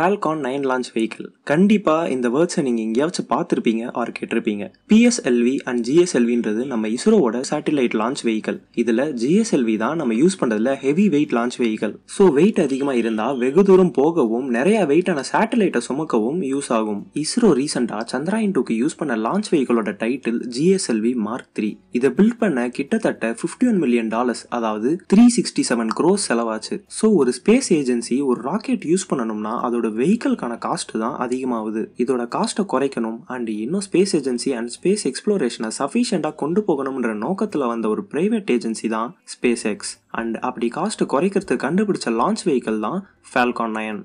Falcon nine launch vehicle கண்டிப்பாக இந்த வேர்ட்ஸை நீங்கள் எங்கேயாச்சும் பார்த்துருப்பீங்க ஆர் கேட்டிருப்பீங்க. பிஎஸ்எல்வி அண்ட் ஜிஎஸ்எல்வின்றது நம்ம இஸ்ரோவோட சேட்டலைட் லான்ச் வெஹிக்கிள் இதில் ஜிஎஸ்எல்வி தான் நம்ம யூஸ் பண்ணுறதுல heavy weight launch vehicle so weight அதிகமாக இருந்தால் வெகு தூரம் போகவும் நிறைய வெயிட்டான சேட்டலைட்டை சுமக்கவும் யூஸ் ஆகும். இஸ்ரோ ரீசெண்டாக சந்திராயன் டூக்கு யூஸ் பண்ண லான்ச் வெஹிக்கிளோட டைட்டில் ஜிஎஸ்எல்வி மார்க் த்ரீ இதை பில்ட் பண்ண கிட்டத்தட்ட ஃபிஃப்டி ஒன் மில்லியன் டாலர்ஸ் அதாவது த்ரீ சிக்ஸ்டி செவன் க்ரோஸ் செலவாச்சு. ஸோ ஒரு ஸ்பேஸ் ஏஜென்சி ஒரு ராக்கெட் யூஸ் பண்ணணும்னா அதோட வெஹிக்கிள்கான காஸ்ட் தான் அதிகமாகுது. இதோட காஸ்ட்டை குறைக்கணும் அண்ட் இன்னும் ஸ்பேஸ் ஏஜென்சி அண்ட் ஸ்பேஸ் எக்ஸ்ப்ளோரேஷனை சஃபிஷியண்டாக கொண்டு போகணும்ன்ற நோக்கத்தில் வந்த ஒரு பிரைவேட் ஏஜென்சி தான் ஸ்பேஸ் எக்ஸ் அண்ட் அப்படி காஸ்ட்டை குறைக்கிறதுக்கு கண்டுபிடிச்ச லான்ச் வெஹிக்கிள் தான் ஃபால்கான் நயன்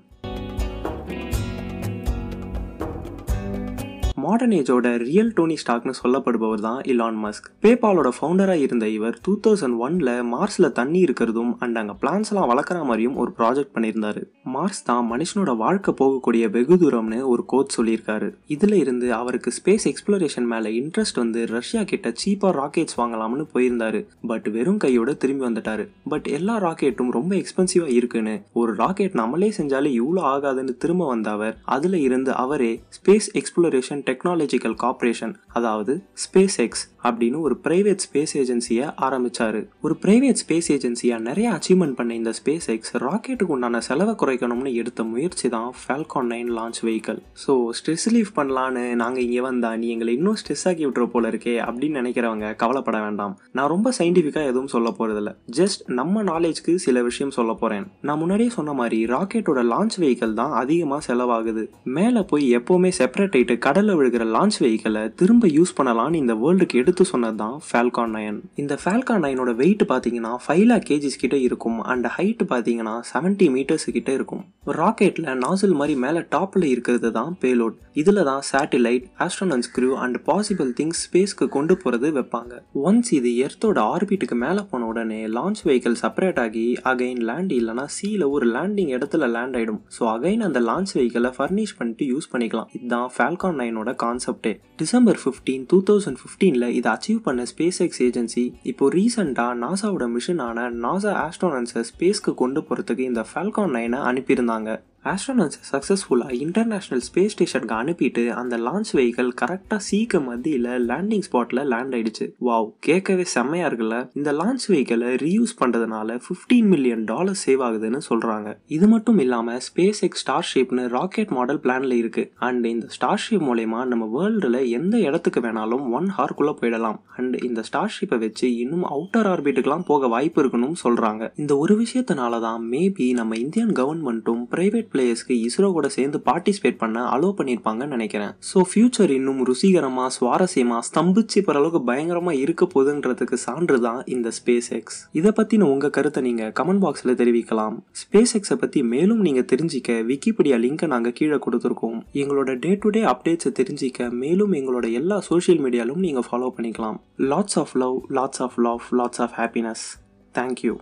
மாடர்ன் ஏஜோட ரியல் டோனி ஸ்டாக்னு சொல்லப்படுபவர் தான் இலான் மஸ்க் பேபாலோட ஃபவுண்டராக இருந்த இவர் டூ தௌசண்ட் ஒன்ல மார்ஸில் தண்ணி இருக்கிறதும் அண்ட் அங்கே பிளான்ஸ் எல்லாம் வளர்க்குற மாதிரியும் ஒரு ப்ராஜெக்ட் பண்ணியிருந்தாரு. மார்ஸ் தான் மனுஷனோட வாழ்க்கை போகக்கூடிய வெகு தூரம்னு ஒரு கோச் சொல்லியிருக்காரு. இதுல இருந்து அவருக்கு ஸ்பேஸ் எக்ஸ்ப்ளோரேஷன் மேலே இன்ட்ரெஸ்ட் வந்து ரஷ்யா கிட்ட சீப்பாக ராக்கெட்ஸ் வாங்கலாம்னு போயிருந்தாரு. பட் வெறும் கையோட திரும்பி வந்துட்டாரு. பட் எல்லா ராக்கெட்டும் ரொம்ப எக்ஸ்பென்சிவாக இருக்குன்னு ஒரு ராக்கெட் நம்மளே செஞ்சாலே இவ்வளோ ஆகாதுன்னு திரும்ப வந்த அவர் அதுல இருந்து அவரே ஸ்பேஸ் எக்ஸ்ப்ளோரேஷன் டெக்னாலஜிக்கல் கார்பரேஷன் அதாவது ஸ்பேஸ் எக்ஸ் அப்படின்னு ஒரு பிரைவேட் ஸ்பேஸ் ஏஜென்சியை ஆரம்பிச்சாரு. ஒரு பிரைவேட் ஸ்பேஸ் ஏஜென்சியா நிறைய அச்சீவ்மெண்ட் பண்ண இந்த ஸ்பேஸ் எக்ஸ் ராக்கெட்டுக்கு உண்டான செலவை குறைக்கணும்னு எடுத்த முயற்சி தான் Falcon nine launch vehicle so stress relief பண்ணலான்னு நாங்கள் இங்கே வந்தா நீ எங்களை இன்னும் ஸ்ட்ரெஸ் ஆக்கி விட்டுற போல இருக்கே அப்படின்னு நினைக்கிறவங்க கவலைப்பட வேண்டாம். நான் ரொம்ப சயின்டிஃபிக்காக எதுவும் சொல்ல போகிறதில்ல ஜஸ்ட் நம்ம நாலேஜ்க்கு சில விஷயம் சொல்ல போகிறேன் நான் முன்னாடியே சொன்ன மாதிரி ராக்கெட்டோட லான்ச் வெஹிக்கல் தான் அதிகமாக செலவாகுது. மேலே போய் எப்போவுமே செப்பரேட் ஆகிட்டு கடலில் விழுகிற லான்ச் வெஹிக்கலை திரும்ப யூஸ் பண்ணலாம்னு இந்த வேர்ல்டுக்கு எடுத்து சொன்னது தான் ஃபால்கான் நயன் இந்த ஃபால்கான் நயனோட வெயிட் பார்த்தீங்கன்னா ஃபைவ் லேக் கேஜிஸ் கிட்ட இருக்கும். அண்ட் ஹைட் பார்த்தீங்கன்னா செவன்ட்டி மீட்டர்ஸ் கிட்ட இருக்கும். ராக்கெட்டில் நாசில் மாதிரி மேலே டாப்பில் இருக்கிறது தான் பேலோட் இதில் தான் satellite astronauts crew and possible things ஸ்பேஸ்க்கு கொண்டு போகிறது வைப்பாங்க. ஒன்ஸ் இது எர்த்தோட ஆர்பிட்டுக்கு மேலே போன உடனே லான்ச் வெஹிக்கிள் செப்பரேட் ஆகி அகைன் லேண்ட் இல்லைனா சீல ஒரு லேண்டிங் இடத்துல லேண்ட் ஆகிடும் ஸோ அகைன் அந்த லான்ச் வெஹிக்கிளை ஃபர்னிஷ் பண்ணிட்டு யூஸ் பண்ணிக்கலாம். இதுதான் ஃபால்கான் நைனோட கான்செப்டே டிசம்பர் ஃபிஃப்டீன் டூ தௌசண்ட் ஃபிஃப்டீனில் இதை அச்சீவ் பண்ண ஸ்பேஸ் எக்ஸ் ஏஜென்சி இப்போ ரீசெண்டாக நாசாவோட மிஷனான நாசா ஆஸ்ட்ரோனன்ஸை ஸ்பேஸ்க்கு கொண்டு போகிறதுக்கு இந்த ஃபால்கான் நைனை அனுப்பியிருந்தாங்க. manga ஆஸ்ட்ரோனட்ஸ் சக்ஸஸ்ஃபுல்லாக இன்டர்நேஷ்னல் ஸ்பேஸ் ஸ்டேஷனுக்கு அனுப்பிட்டு அந்த லான்ச் வெஹிக்கல் கரெக்டாக சீக்க மத்தியில் லேண்டிங் ஸ்பாட்டில் லேண்ட் ஆயிடுச்சு. வாவ் கேட்கவே செம்மையாக இருக்குல்ல? இந்த லான்ச் வெஹிக்கலை ரீயூஸ் பண்ணுறதுனால ஃபிஃப்டீன் மில்லியன் டாலர் சேவ் ஆகுதுன்னு சொல்கிறாங்க இது மட்டும் இல்லாமல் ஸ்பேஸ் எக்ஸ் ஸ்டார் ஷேப்னு ராக்கெட் மாடல் பிளானில் இருக்குது அண்ட் இந்த ஸ்டார் ஷேப் மூலயமா நம்ம வேர்ல்டில் எந்த இடத்துக்கு வேணாலும் ஒன் ஹார்க்குள்ளே போயிடலாம். அண்ட் இந்த ஸ்டார் ஷிப்பை வச்சு இன்னும் அவுட்டர் ஆர்பிட்டுக்கெலாம் போக வாய்ப்பு இருக்குன்னு சொல்கிறாங்க இந்த ஒரு விஷயத்தினால தான் மேபி நம்ம இந்தியன் கவர்மெண்ட்டும் பிரைவேட் பிளேயர்ஸ்க்கு இஸ்ரோ கூட சேர்ந்து பார்ட்டிசிபேட் பண்ண அலோவ் பண்ணியிருப்பாங்கன்னு நினைக்கிறேன். ஸோ ஃபியூச்சர் இன்னும் ருசிகரமாக சுவாரஸ்யமாக ஸ்தம்பிச்சு போகிற அளவுக்கு பயங்கரமாக இருக்க போகுதுன்றதுக்கு சான்று தான் இந்த ஸ்பேஸ் எக்ஸ் இதை பற்றின உங்கள் கருத்தை நீங்கள் கமெண்ட் பாக்ஸில் தெரிவிக்கலாம். ஸ்பேஸ் எக்ஸை பற்றி மேலும் நீங்கள் தெரிஞ்சிக்க விக்கிபீடியா லிங்கை நாங்கள் கீழே கொடுத்துருக்கோம். எங்களோட டே டு டே அப்டேட்ஸை தெரிஞ்சிக்க மேலும் எங்களோட எல்லா சோஷியல் மீடியாலும் நீங்கள் ஃபாலோ பண்ணிக்கலாம். Lots of love lots of love lots of happiness thank you